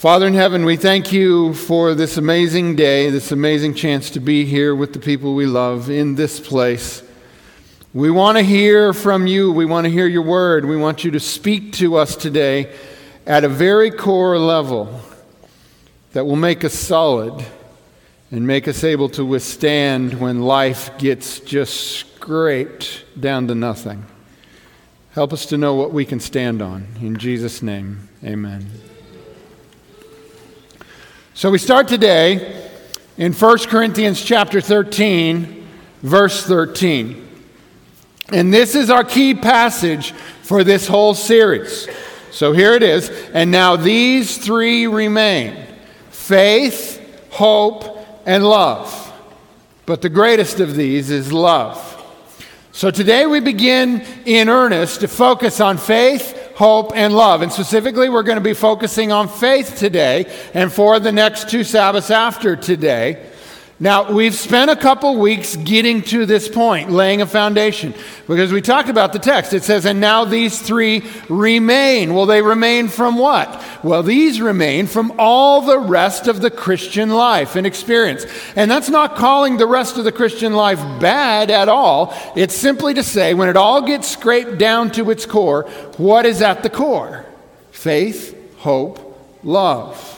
Father in heaven, we thank you for this amazing day, this amazing chance to be here with the people we love in this place. We want to hear from you. We want to hear your word. We want you to speak to us today at a very core level that will make us solid and make us able to withstand when life gets just scraped down to nothing. Help us to know what we can stand on. In Jesus' name, amen. So we start today in 1 Corinthians chapter 13, verse 13. And this is our key passage for this whole series. So here it is. And now these three remain faith, hope, and love. But the greatest of these is love. So today we begin in earnest to focus on faith, hope, and love. And specifically, we're going to be focusing on faith today and for the next two Sabbaths after today. Now, we've spent a couple weeks getting to this point, laying a foundation, because we talked about the text. It says, and now these three remain. Well, they remain from what? Well, these remain from all the rest of the Christian life and experience. And that's not calling the rest of the Christian life bad at all. It's simply to say, when it all gets scraped down to its core, what is at the core? Faith, hope, love.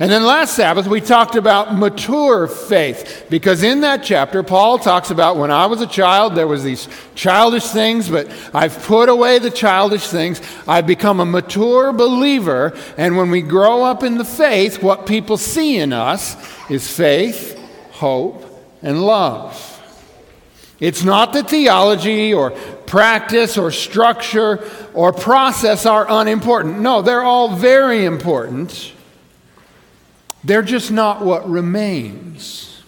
And then last Sabbath, we talked about mature faith, because in that chapter, Paul talks about when I was a child, there was these childish things, but I've put away the childish things. I've become a mature believer. And when we grow up in the faith, what people see in us is faith, hope, and love. It's not that theology or practice or structure or process are unimportant. No, they're all very important. They're just not what remains.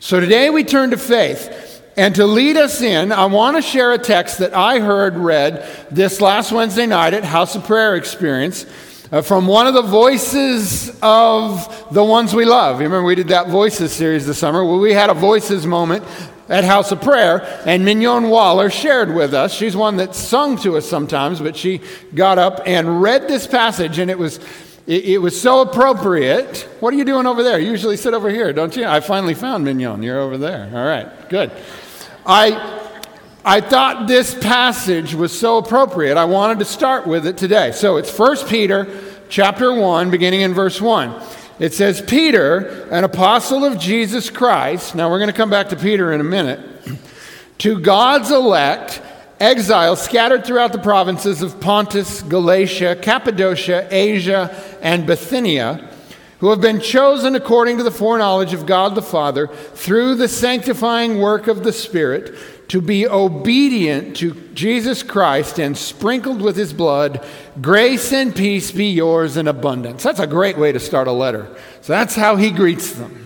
So today we turn to faith. And to lead us in, I want to share a text that I heard read this last Wednesday night at House of Prayer Experience uh, from one of the voices of the ones we love. You remember we did that Voices series this summer? Well, we had a Voices moment at House of Prayer, and Mignon Waller shared with us. She's one that sung to us sometimes, but she got up and read this passage, and it was it, it, was so appropriate. What are you doing over there? You usually sit over here, don't you? I finally found Mignon. You're over there. All right, good. I, I thought this passage was so appropriate. I wanted to start with it today. So it's 1 Peter chapter 1, beginning in verse 1. It says, Peter, an apostle of Jesus Christ. Now we're going to come back to Peter in a minute. To God's elect exiles scattered throughout the provinces of Pontus, Galatia, Cappadocia, Asia, and Bithynia, who have been chosen according to the foreknowledge of God the Father through the sanctifying work of the Spirit to be obedient to Jesus Christ and sprinkled with his blood, grace and peace be yours in abundance. That's a great way to start a letter. So that's how he greets them.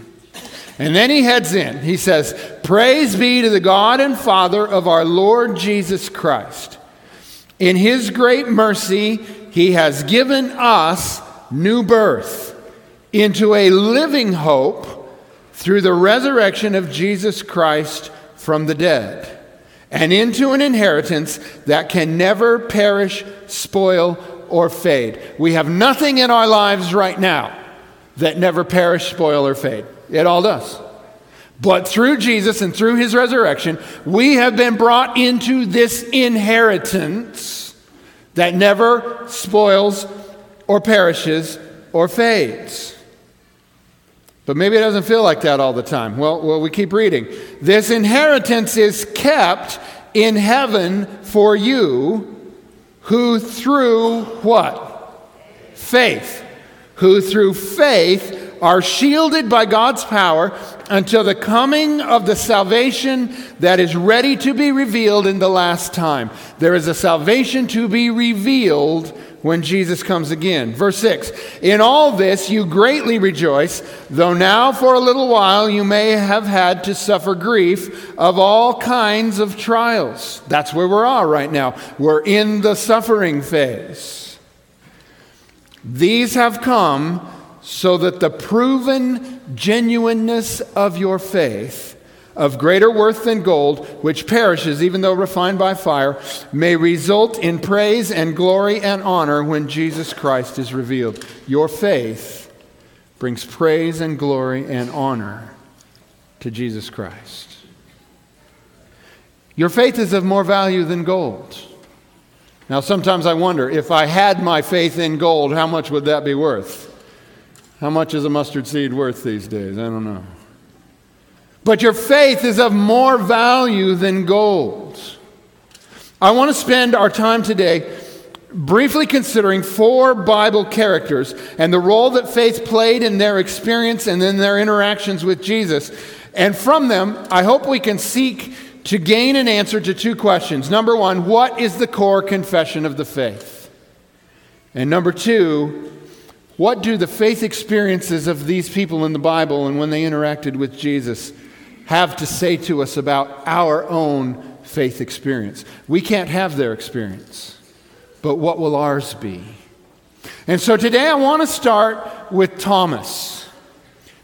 And then he heads in. He says, Praise be to the God and Father of our Lord Jesus Christ. In his great mercy, he has given us new birth into a living hope through the resurrection of Jesus Christ from the dead, and into an inheritance that can never perish, spoil, or fade. We have nothing in our lives right now that never perish, spoil, or fade. It all does. But through Jesus and through his resurrection, we have been brought into this inheritance that never spoils or perishes or fades. But maybe it doesn't feel like that all the time. Well, well, we keep reading. This inheritance is kept in heaven for you who through what? Faith. Who through faith are shielded by God's power until the coming of the salvation that is ready to be revealed in the last time. There is a salvation to be revealed when Jesus comes again. Verse 6 In all this you greatly rejoice, though now for a little while you may have had to suffer grief of all kinds of trials. That's where we are right now. We're in the suffering phase. These have come so that the proven genuineness of your faith, of greater worth than gold, which perishes even though refined by fire, may result in praise and glory and honor when Jesus Christ is revealed. Your faith brings praise and glory and honor to Jesus Christ. Your faith is of more value than gold. Now, sometimes I wonder if I had my faith in gold, how much would that be worth? How much is a mustard seed worth these days? I don't know. But your faith is of more value than gold. I want to spend our time today briefly considering four Bible characters and the role that faith played in their experience and in their interactions with Jesus. And from them, I hope we can seek to gain an answer to two questions. Number one, what is the core confession of the faith? And number two, what do the faith experiences of these people in the Bible and when they interacted with Jesus have to say to us about our own faith experience. We can't have their experience, but what will ours be? And so today I want to start with Thomas.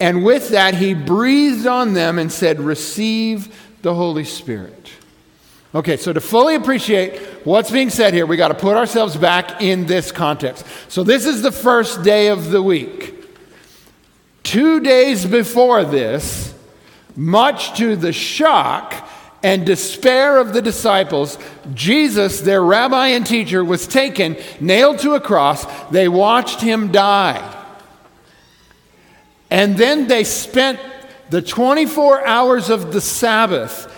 And with that, he breathed on them and said, Receive the Holy Spirit. Okay, so to fully appreciate what's being said here, we got to put ourselves back in this context. So this is the first day of the week. Two days before this, much to the shock and despair of the disciples, Jesus, their rabbi and teacher, was taken, nailed to a cross. They watched him die. And then they spent the 24 hours of the Sabbath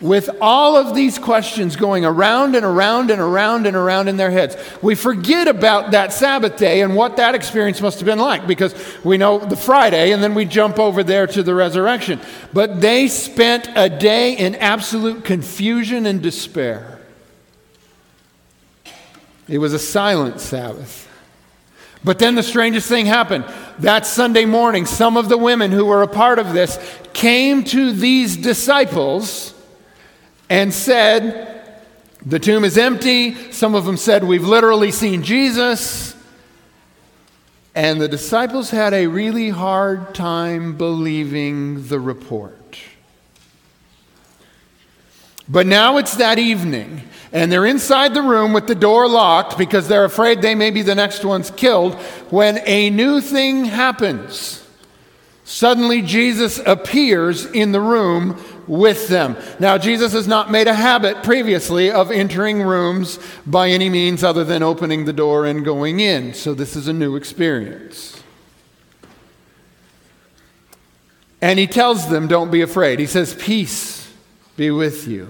with all of these questions going around and around and around and around in their heads. We forget about that Sabbath day and what that experience must have been like because we know the Friday and then we jump over there to the resurrection. But they spent a day in absolute confusion and despair. It was a silent Sabbath. But then the strangest thing happened. That Sunday morning, some of the women who were a part of this came to these disciples and said, The tomb is empty. Some of them said, We've literally seen Jesus. And the disciples had a really hard time believing the report. But now it's that evening, and they're inside the room with the door locked because they're afraid they may be the next ones killed when a new thing happens. Suddenly, Jesus appears in the room with them. Now, Jesus has not made a habit previously of entering rooms by any means other than opening the door and going in. So, this is a new experience. And he tells them, Don't be afraid. He says, Peace be with you.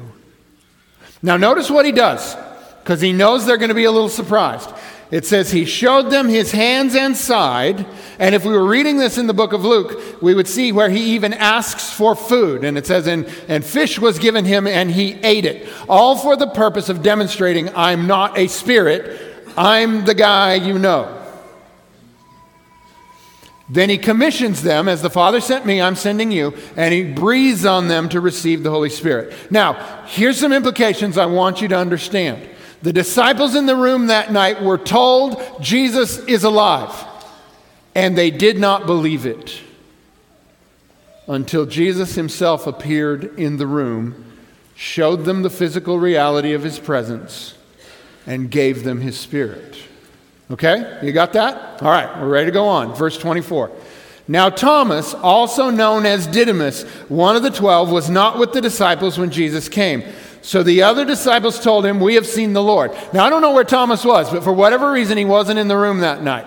Now, notice what he does, because he knows they're going to be a little surprised. It says he showed them his hands and side. And if we were reading this in the book of Luke, we would see where he even asks for food. And it says, and, and fish was given him and he ate it. All for the purpose of demonstrating I'm not a spirit, I'm the guy you know. Then he commissions them, as the Father sent me, I'm sending you, and he breathes on them to receive the Holy Spirit. Now, here's some implications I want you to understand. The disciples in the room that night were told Jesus is alive, and they did not believe it until Jesus himself appeared in the room, showed them the physical reality of his presence, and gave them his spirit. Okay? You got that? All right, we're ready to go on. Verse 24. Now, Thomas, also known as Didymus, one of the twelve, was not with the disciples when Jesus came. So the other disciples told him, We have seen the Lord. Now, I don't know where Thomas was, but for whatever reason, he wasn't in the room that night.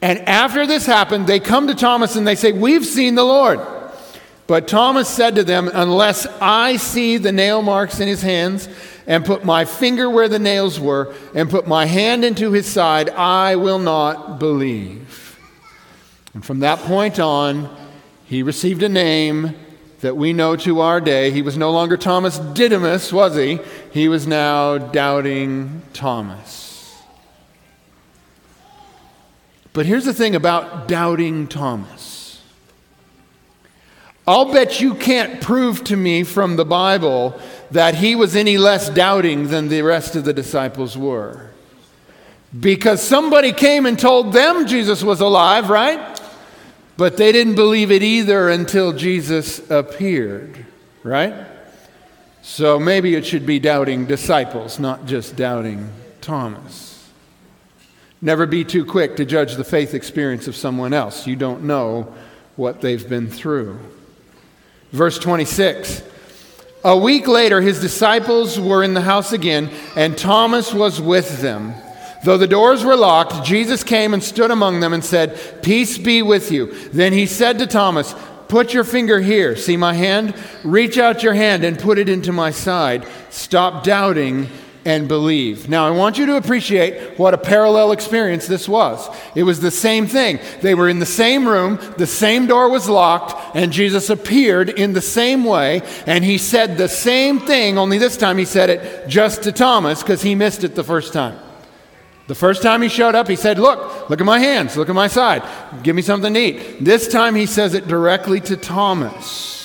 And after this happened, they come to Thomas and they say, We've seen the Lord. But Thomas said to them, Unless I see the nail marks in his hands, and put my finger where the nails were, and put my hand into his side, I will not believe. And from that point on, he received a name that we know to our day. He was no longer Thomas Didymus, was he? He was now doubting Thomas. But here's the thing about doubting Thomas. I'll bet you can't prove to me from the Bible that he was any less doubting than the rest of the disciples were. Because somebody came and told them Jesus was alive, right? But they didn't believe it either until Jesus appeared, right? So maybe it should be doubting disciples, not just doubting Thomas. Never be too quick to judge the faith experience of someone else. You don't know what they've been through. Verse 26 A week later, his disciples were in the house again, and Thomas was with them. Though the doors were locked, Jesus came and stood among them and said, Peace be with you. Then he said to Thomas, Put your finger here. See my hand? Reach out your hand and put it into my side. Stop doubting and believe. Now, I want you to appreciate what a parallel experience this was. It was the same thing. They were in the same room, the same door was locked, and Jesus appeared in the same way, and he said the same thing, only this time he said it just to Thomas because he missed it the first time. The first time he showed up, he said, Look, look at my hands, look at my side, give me something to eat. This time he says it directly to Thomas.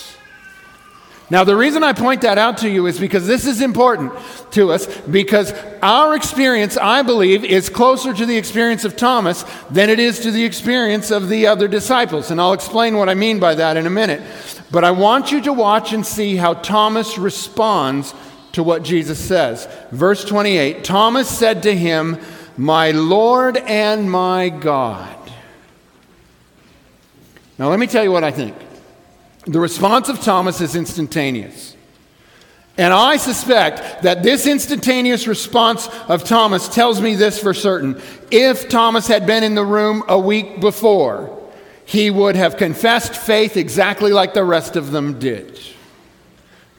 Now, the reason I point that out to you is because this is important to us, because our experience, I believe, is closer to the experience of Thomas than it is to the experience of the other disciples. And I'll explain what I mean by that in a minute. But I want you to watch and see how Thomas responds to what Jesus says. Verse 28 Thomas said to him, my Lord and my God. Now, let me tell you what I think. The response of Thomas is instantaneous. And I suspect that this instantaneous response of Thomas tells me this for certain. If Thomas had been in the room a week before, he would have confessed faith exactly like the rest of them did.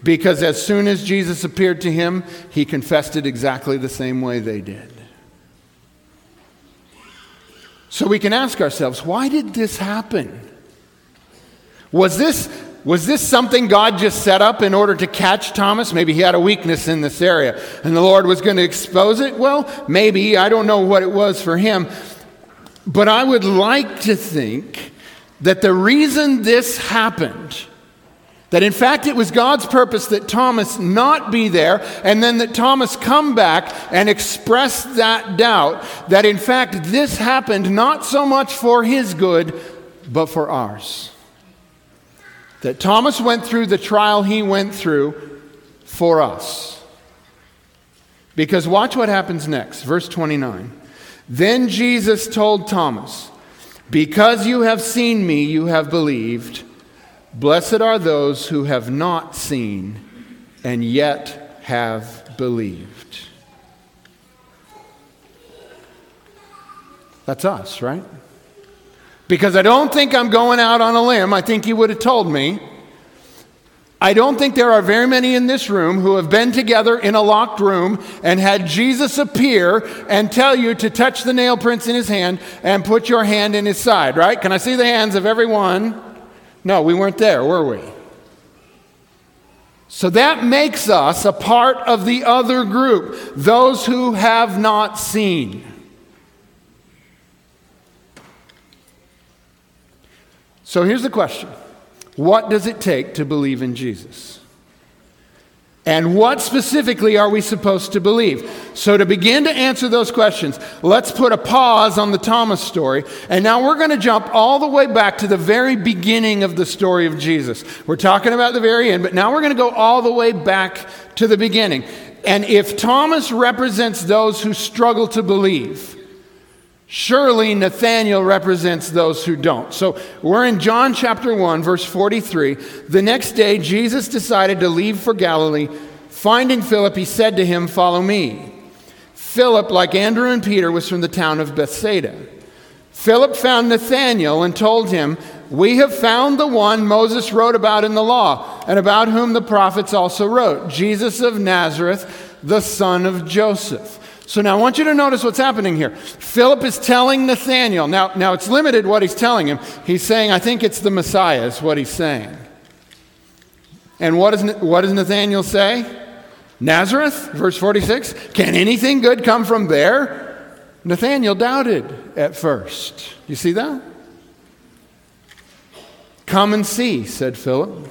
Because as soon as Jesus appeared to him, he confessed it exactly the same way they did. So we can ask ourselves, why did this happen? Was this, was this something God just set up in order to catch Thomas? Maybe he had a weakness in this area and the Lord was going to expose it? Well, maybe. I don't know what it was for him. But I would like to think that the reason this happened that in fact it was God's purpose that Thomas not be there, and then that Thomas come back and express that doubt, that in fact this happened not so much for his good, but for ours. That Thomas went through the trial he went through for us. Because watch what happens next, verse 29. Then Jesus told Thomas, Because you have seen me, you have believed. Blessed are those who have not seen and yet have believed. That's us, right? Because I don't think I'm going out on a limb. I think you would have told me. I don't think there are very many in this room who have been together in a locked room and had Jesus appear and tell you to touch the nail prints in his hand and put your hand in his side, right? Can I see the hands of everyone? No, we weren't there, were we? So that makes us a part of the other group, those who have not seen. So here's the question What does it take to believe in Jesus? And what specifically are we supposed to believe? So, to begin to answer those questions, let's put a pause on the Thomas story. And now we're going to jump all the way back to the very beginning of the story of Jesus. We're talking about the very end, but now we're going to go all the way back to the beginning. And if Thomas represents those who struggle to believe, surely Nathanael represents those who don't. So we're in John chapter 1, verse 43. The next day, Jesus decided to leave for Galilee. Finding Philip, he said to him, Follow me. Philip, like Andrew and Peter, was from the town of Bethsaida. Philip found Nathanael and told him, We have found the one Moses wrote about in the law, and about whom the prophets also wrote, Jesus of Nazareth, the son of Joseph. So now I want you to notice what's happening here. Philip is telling Nathanael. Now, now it's limited what he's telling him. He's saying, I think it's the Messiah, is what he's saying. And what, is, what does Nathanael say? Nazareth, verse 46. Can anything good come from there? Nathanael doubted at first. You see that? Come and see, said Philip.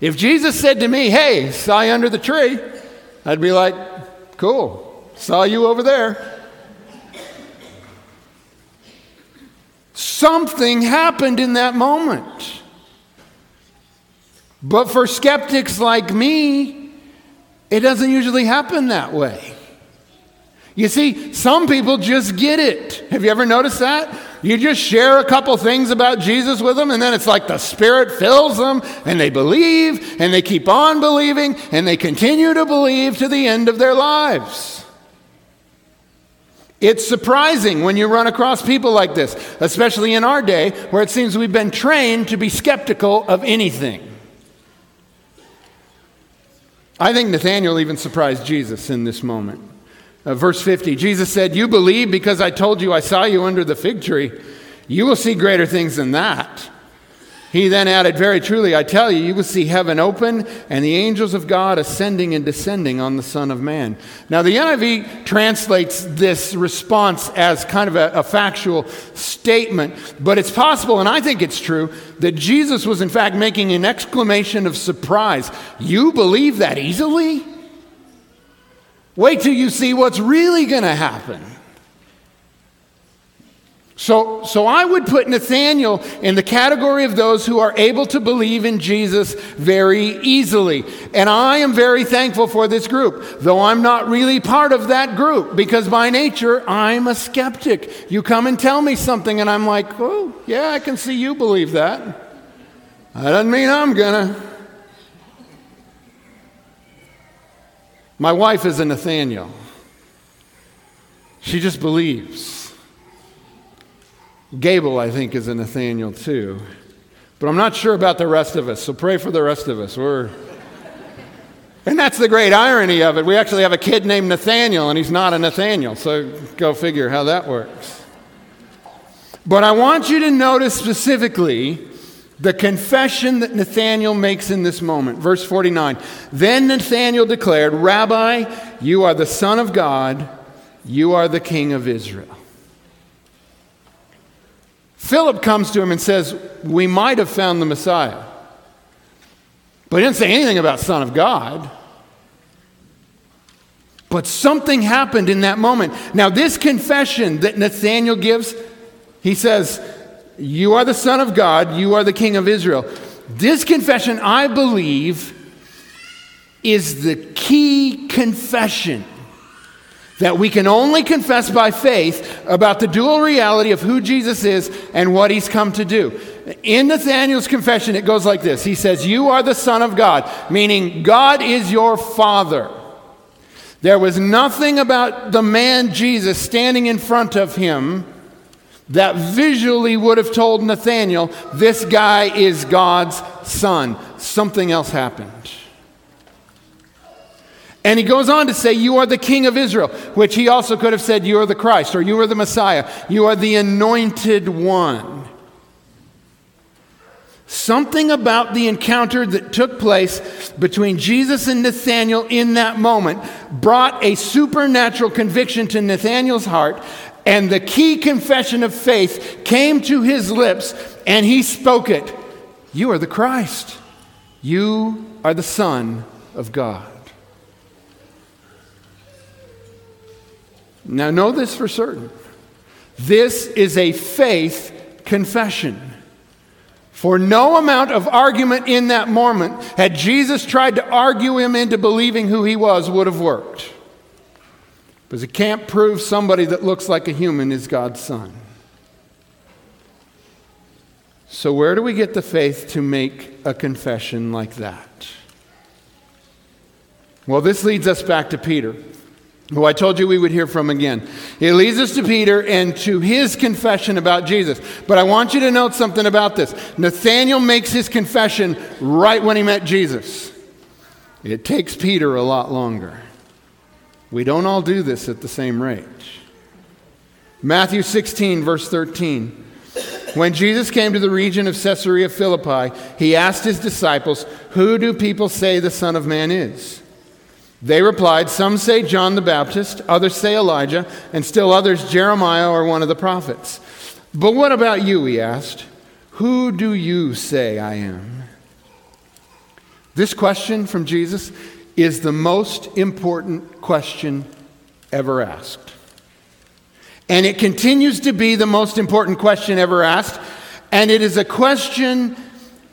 If Jesus said to me, Hey, saw you under the tree, I'd be like, Cool, saw you over there. Something happened in that moment. But for skeptics like me, it doesn't usually happen that way. You see, some people just get it. Have you ever noticed that? You just share a couple things about Jesus with them, and then it's like the Spirit fills them, and they believe, and they keep on believing, and they continue to believe to the end of their lives. It's surprising when you run across people like this, especially in our day where it seems we've been trained to be skeptical of anything. I think Nathanael even surprised Jesus in this moment. Uh, verse 50 Jesus said, You believe because I told you I saw you under the fig tree. You will see greater things than that. He then added, Very truly, I tell you, you will see heaven open and the angels of God ascending and descending on the Son of Man. Now, the NIV translates this response as kind of a, a, factual statement, but it's possible, and I think it's true, that Jesus was in fact making an exclamation of surprise. You believe that easily? Wait till you see what's really going to happen. So, so I would put Nathanael in the category of those who are able to believe in Jesus very easily. And I am very thankful for this group, though I'm not really part of that group because by nature I'm a skeptic. You come and tell me something, and I'm like, oh, yeah, I can see you believe that. That doesn't mean I'm gonna. My wife is a Nathaniel. She just believes. Gable, I think, is a Nathaniel too. But I'm not sure about the rest of us, so pray for the rest of us. We're and that's the great irony of it. We actually have a kid named Nathaniel, and he's not a Nathaniel, so go figure how that works. But I want you to notice specifically the confession that Nathanael makes in this moment. Verse 49 Then Nathanael declared, Rabbi, you are the Son of God, you are the King of Israel. Philip comes to him and says, We might have found the Messiah. But he didn't say anything about Son of God. But something happened in that moment. Now, this confession that Nathanael gives, he says, you are the Son of God, you are the King of Israel. This confession, I believe, is the key confession that we can only confess by faith about the dual reality of who Jesus is and what he's come to do. In Nathanael's confession, it goes like this He says, You are the Son of God, meaning God is your Father. There was nothing about the man Jesus standing in front of him that visually would have told Nathanael, this guy is God's son. Something else happened. And he goes on to say, You are the king of Israel, which he also could have said, You are the Christ, or You are the Messiah. You are the anointed one. Something about the encounter that took place between Jesus and Nathanael in that moment brought a supernatural conviction to Nathanael's heart and the key confession of faith came to his lips, and he spoke it You are the Christ. You are the Son of God. Now, know this for certain. This is a faith confession. For no amount of argument in that moment, had Jesus tried to argue him into believing who he was, would have worked. Because it can't prove somebody that looks like a human is God's son. So, where do we get the faith to make a confession like that? Well, this leads us back to Peter, who I told you we would hear from again. It leads us to Peter and to his confession about Jesus. But I want you to note something about this. Nathanael makes his confession right when he met Jesus. It takes Peter a lot longer. We don't all do this at the same rate. Matthew 16, verse 13. When Jesus came to the region of Caesarea Philippi, he asked his disciples, Who do people say the Son of Man is? They replied, Some say John the Baptist, others say Elijah, and still others Jeremiah or one of the prophets. But what about you? He asked. Who do you say I am? This question from Jesus is the most important question ever asked. And it continues to be the most important question ever asked. And it is a question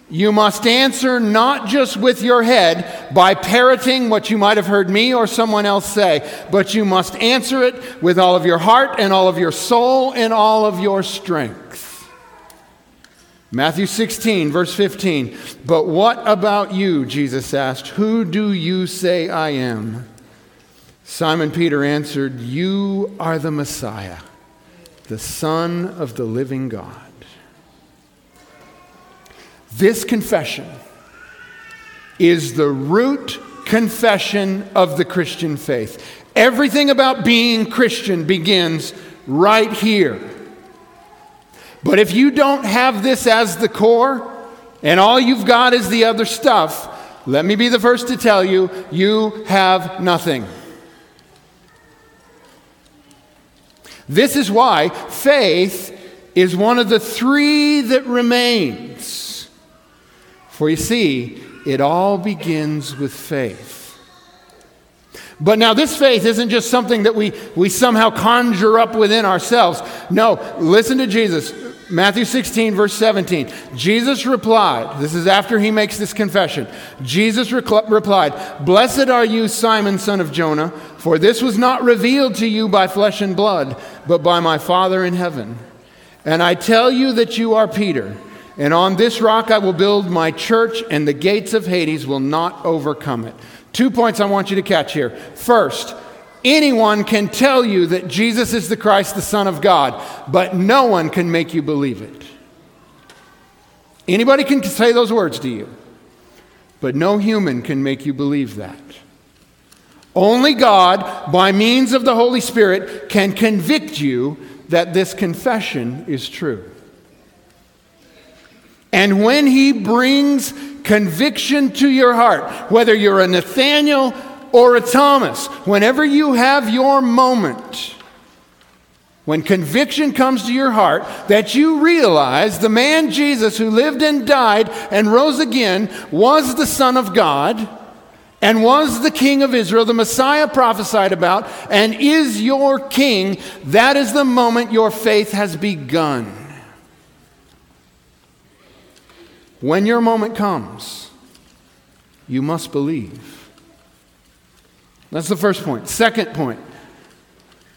you must answer not just with your head by parroting what you might have heard me or someone else say, but you must answer it with all of your heart and all of your soul and all of your strength. Matthew 16, verse 15. But what about you? Jesus asked. Who do you say I am? Simon Peter answered, You are the Messiah, the Son of the living God. This confession is the root confession of the Christian faith. Everything about being Christian begins right here. But if you don't have this as the core, and all you've got is the other stuff, let me be the first to tell you, you have nothing. This is why faith is one of the three that remains. For you see, it all begins with faith. But now, this faith isn't just something that we, we somehow conjure up within ourselves. No, listen to Jesus. Matthew 16, verse 17. Jesus replied, This is after he makes this confession. Jesus replied, Blessed are you, Simon, son of Jonah, for this was not revealed to you by flesh and blood, but by my Father in heaven. And I tell you that you are Peter. And on this rock I will build my church, and the gates of Hades will not overcome it. Two points I want you to catch here. First, anyone can tell you that Jesus is the Christ, the Son of God, but no one can make you believe it. Anybody can say those words to you, but no human can make you believe that. Only God, by means of the Holy Spirit, can convict you that this confession is true. And when he brings conviction to your heart, whether you're a Nathaniel or a Thomas, whenever you have your moment, when conviction comes to your heart, that you realize the man Jesus who lived and died and rose again was the Son of God and was the King of Israel, the Messiah prophesied about, and is your King, that is the moment your faith has begun. When your moment comes, you must believe. That's the first point. Second point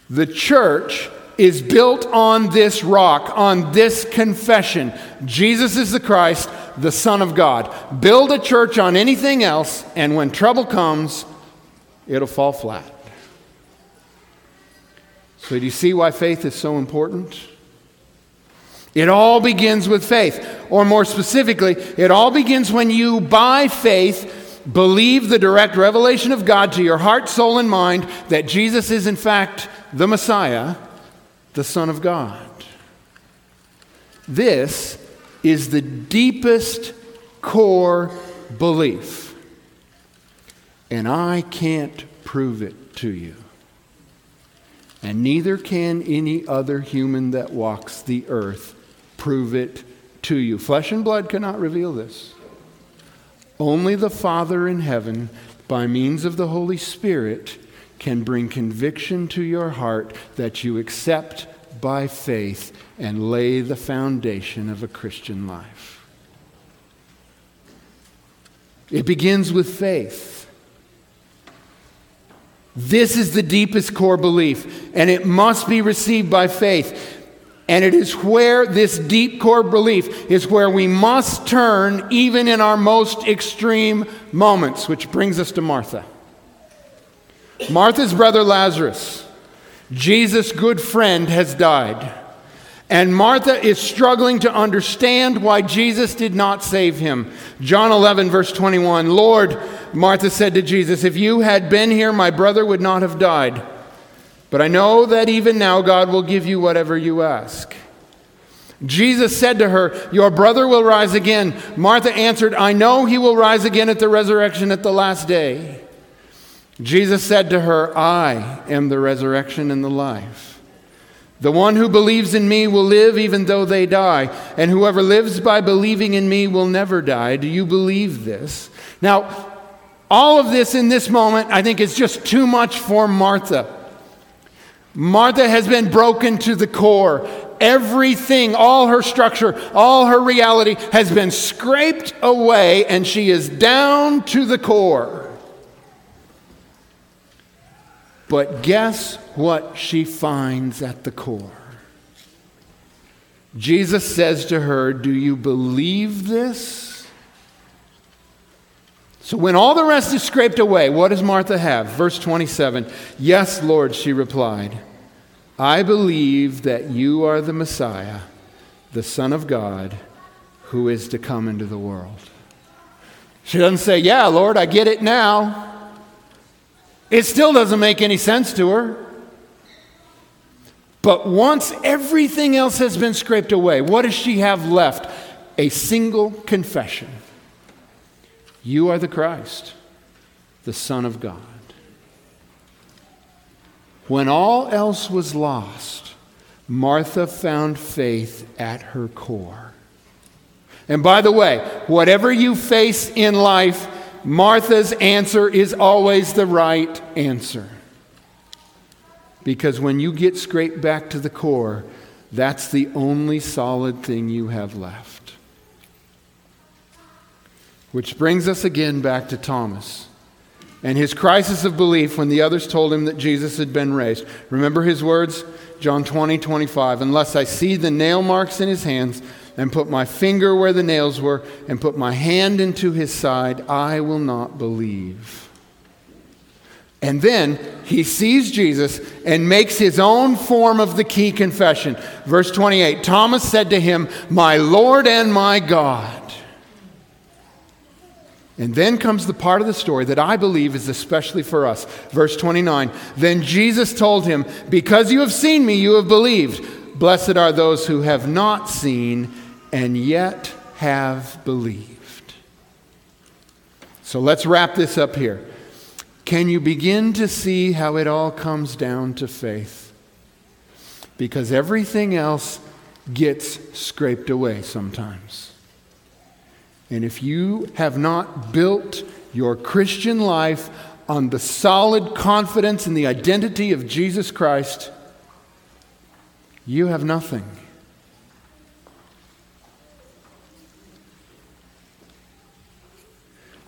the church is built on this rock, on this confession. Jesus is the Christ, the Son of God. Build a church on anything else, and when trouble comes, it'll fall flat. So, do you see why faith is so important? It all begins with faith. Or more specifically, it all begins when you, by faith, believe the direct revelation of God to your heart, soul, and mind that Jesus is, in fact, the Messiah, the Son of God. This is the deepest core belief. And I can't prove it to you. And neither can any other human that walks the earth prove it to you. Flesh and blood cannot reveal this. Only the Father in heaven, by means of the Holy Spirit, can bring conviction to your heart that you accept by faith and lay the foundation of a Christian life. It begins with faith. This is the deepest core belief, and it must be received by faith. And it is where this deep core belief is where we must turn even in our most extreme moments, which brings us to Martha. Martha's brother Lazarus, Jesus' good friend, has died. And Martha is struggling to understand why Jesus did not save him. John 11, verse 21 Lord, Martha said to Jesus, If you had been here, my brother would not have died. But I know that even now God will give you whatever you ask. Jesus said to her, Your brother will rise again. Martha answered, I know he will rise again at the resurrection at the last day. Jesus said to her, I am the resurrection and the life. The one who believes in me will live even though they die, and whoever lives by believing in me will never die. Do you believe this? Now, all of this in this moment, I think, is just too much for Martha. Martha has been broken to the core. Everything, all her structure, all her reality has been scraped away, and she is down to the core. But guess what she finds at the core? Jesus says to her, Do you believe this? So, when all the rest is scraped away, what does Martha have? Verse 27 Yes, Lord, she replied. I believe that you are the Messiah, the Son of God, who is to come into the world. She doesn't say, Yeah, Lord, I get it now. It still doesn't make any sense to her. But once everything else has been scraped away, what does she have left? A single confession You are the Christ, the Son of God. When all else was lost, Martha found faith at her core. And by the way, whatever you face in life, Martha's answer is always the right answer. Because when you get scraped back to the core, that's the only solid thing you have left. Which brings us again back to Thomas and his crisis of belief when the others told him that Jesus had been raised. Remember his words? John 20, 25. Unless I see the nail marks in his hands and put my finger where the nails were and put my hand into his side, I will not believe. And then he sees Jesus and makes his own form of the key confession. Verse 28 Thomas said to him, My Lord and my God. And then comes the part of the story that I believe is especially for us. Verse 29 Then Jesus told him, Because you have seen me, you have believed. Blessed are those who have not seen and yet have believed. So let's wrap this up here. Can you begin to see how it all comes down to faith? Because everything else gets scraped away sometimes. And if you have not built your Christian life on the solid confidence in the identity of Jesus Christ, you have nothing.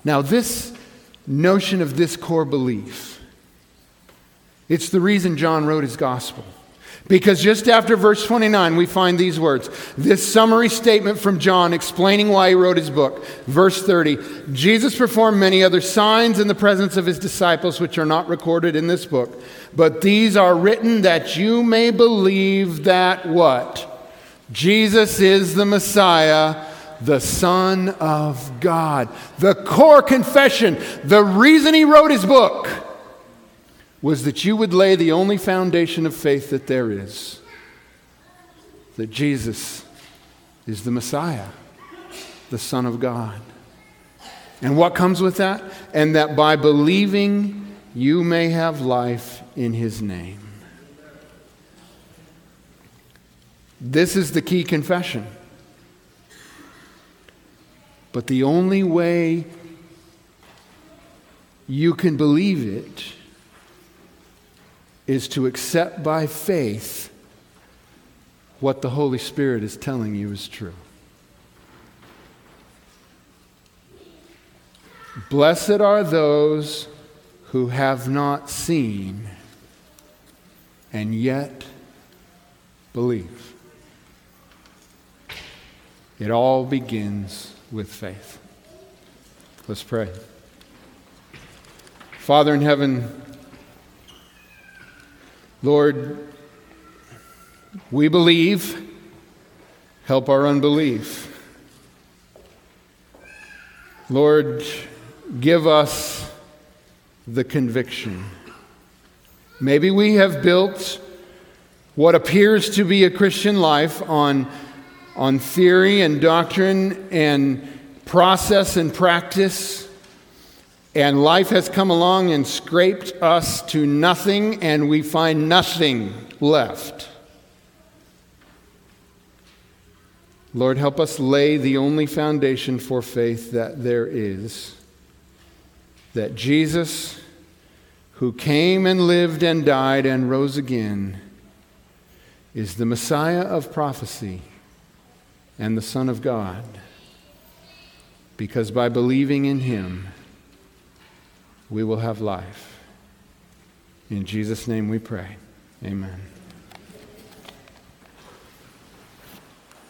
Now, this notion of this core belief, it's the reason John wrote his gospel. Because just after verse 29, we find these words this summary statement from John explaining why he wrote his book. Verse 30 Jesus performed many other signs in the presence of his disciples, which are not recorded in this book. But these are written that you may believe that what? Jesus is the Messiah, the Son of God. The core confession, the reason he wrote his book was that you would lay the only foundation of faith that there is that Jesus is the Messiah, the Son of God. And what comes with that? And that by believing, you may have life in His name. This is the key confession. But the only way you can believe it is to accept by faith what the Holy Spirit is telling you is true. Blessed are those who have not seen and yet believe. It all begins with faith. Let's pray. Father in heaven, Lord, we believe, help our unbelief. Lord, give us the conviction. Maybe we have built what appears to be a Christian life on, on theory and doctrine and process and practice, and life has come along and scraped us to nothing, and we find nothing left. Lord, help us lay the only foundation for faith that there is that Jesus, who came and lived and died and rose again, is the Messiah of prophecy and the Son of God. Because by believing in him, we will have life. In Jesus' name we pray. Amen.